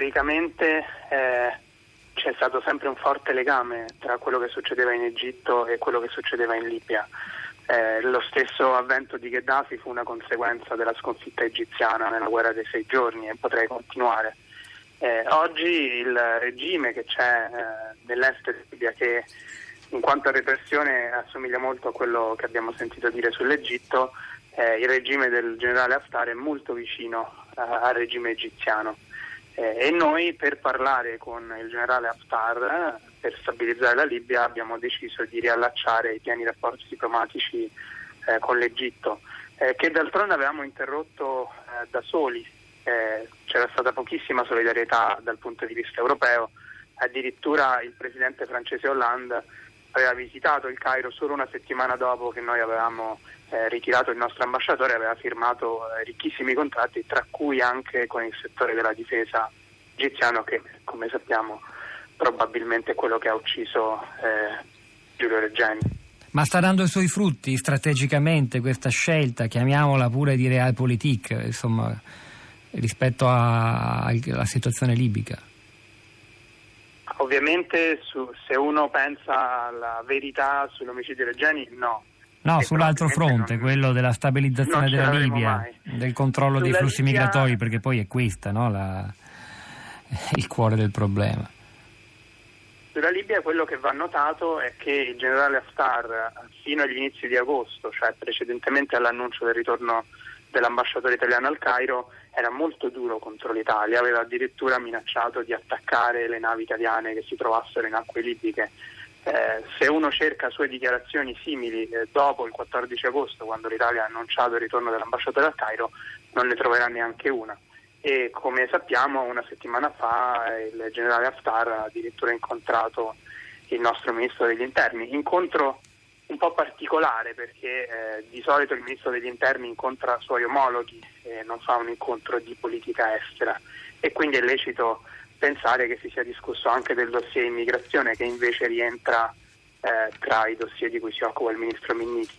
storicamente eh, c'è stato sempre un forte legame tra quello che succedeva in Egitto e quello che succedeva in Libia. Eh, lo stesso avvento di Gheddafi fu una conseguenza della sconfitta egiziana nella guerra dei sei giorni e potrei continuare. Eh, oggi il regime che c'è eh, nell'est Libia, che in quanto a repressione assomiglia molto a quello che abbiamo sentito dire sull'Egitto, eh, il regime del generale Haftar è molto vicino eh, al regime egiziano. Eh, e noi per parlare con il generale Haftar, per stabilizzare la Libia, abbiamo deciso di riallacciare i piani rapporti diplomatici eh, con l'Egitto, eh, che d'altronde avevamo interrotto eh, da soli. Eh, c'era stata pochissima solidarietà dal punto di vista europeo, addirittura il presidente francese Hollande aveva visitato il Cairo solo una settimana dopo che noi avevamo eh, ritirato il nostro ambasciatore, aveva firmato eh, ricchissimi contratti, tra cui anche con il settore della difesa egiziano che, come sappiamo, probabilmente è quello che ha ucciso eh, Giulio Regeni. Ma sta dando i suoi frutti strategicamente questa scelta, chiamiamola pure di realpolitik, insomma, rispetto alla situazione libica? Ovviamente su, se uno pensa alla verità sull'omicidio Regeni, no. No, sull'altro fronte, non, quello della stabilizzazione della Libia, mai. del controllo Sulla dei flussi Libia... migratori, perché poi è questa no, la, il cuore del problema. Sulla Libia quello che va notato è che il generale Haftar fino agli inizi di agosto, cioè precedentemente all'annuncio del ritorno dell'ambasciatore italiano al Cairo, era molto duro contro l'Italia, aveva addirittura minacciato di attaccare le navi italiane che si trovassero in acque libiche. Eh, se uno cerca sue dichiarazioni simili eh, dopo il 14 agosto, quando l'Italia ha annunciato il ritorno dell'ambasciatore al Cairo, non ne troverà neanche una. E come sappiamo, una settimana fa il generale Haftar ha addirittura incontrato il nostro ministro degli interni. Incontro un po' particolare perché eh, di solito il ministro degli interni incontra suoi omologhi e non fa un incontro di politica estera e quindi è lecito pensare che si sia discusso anche del dossier immigrazione che invece rientra eh, tra i dossier di cui si occupa il ministro Minniti.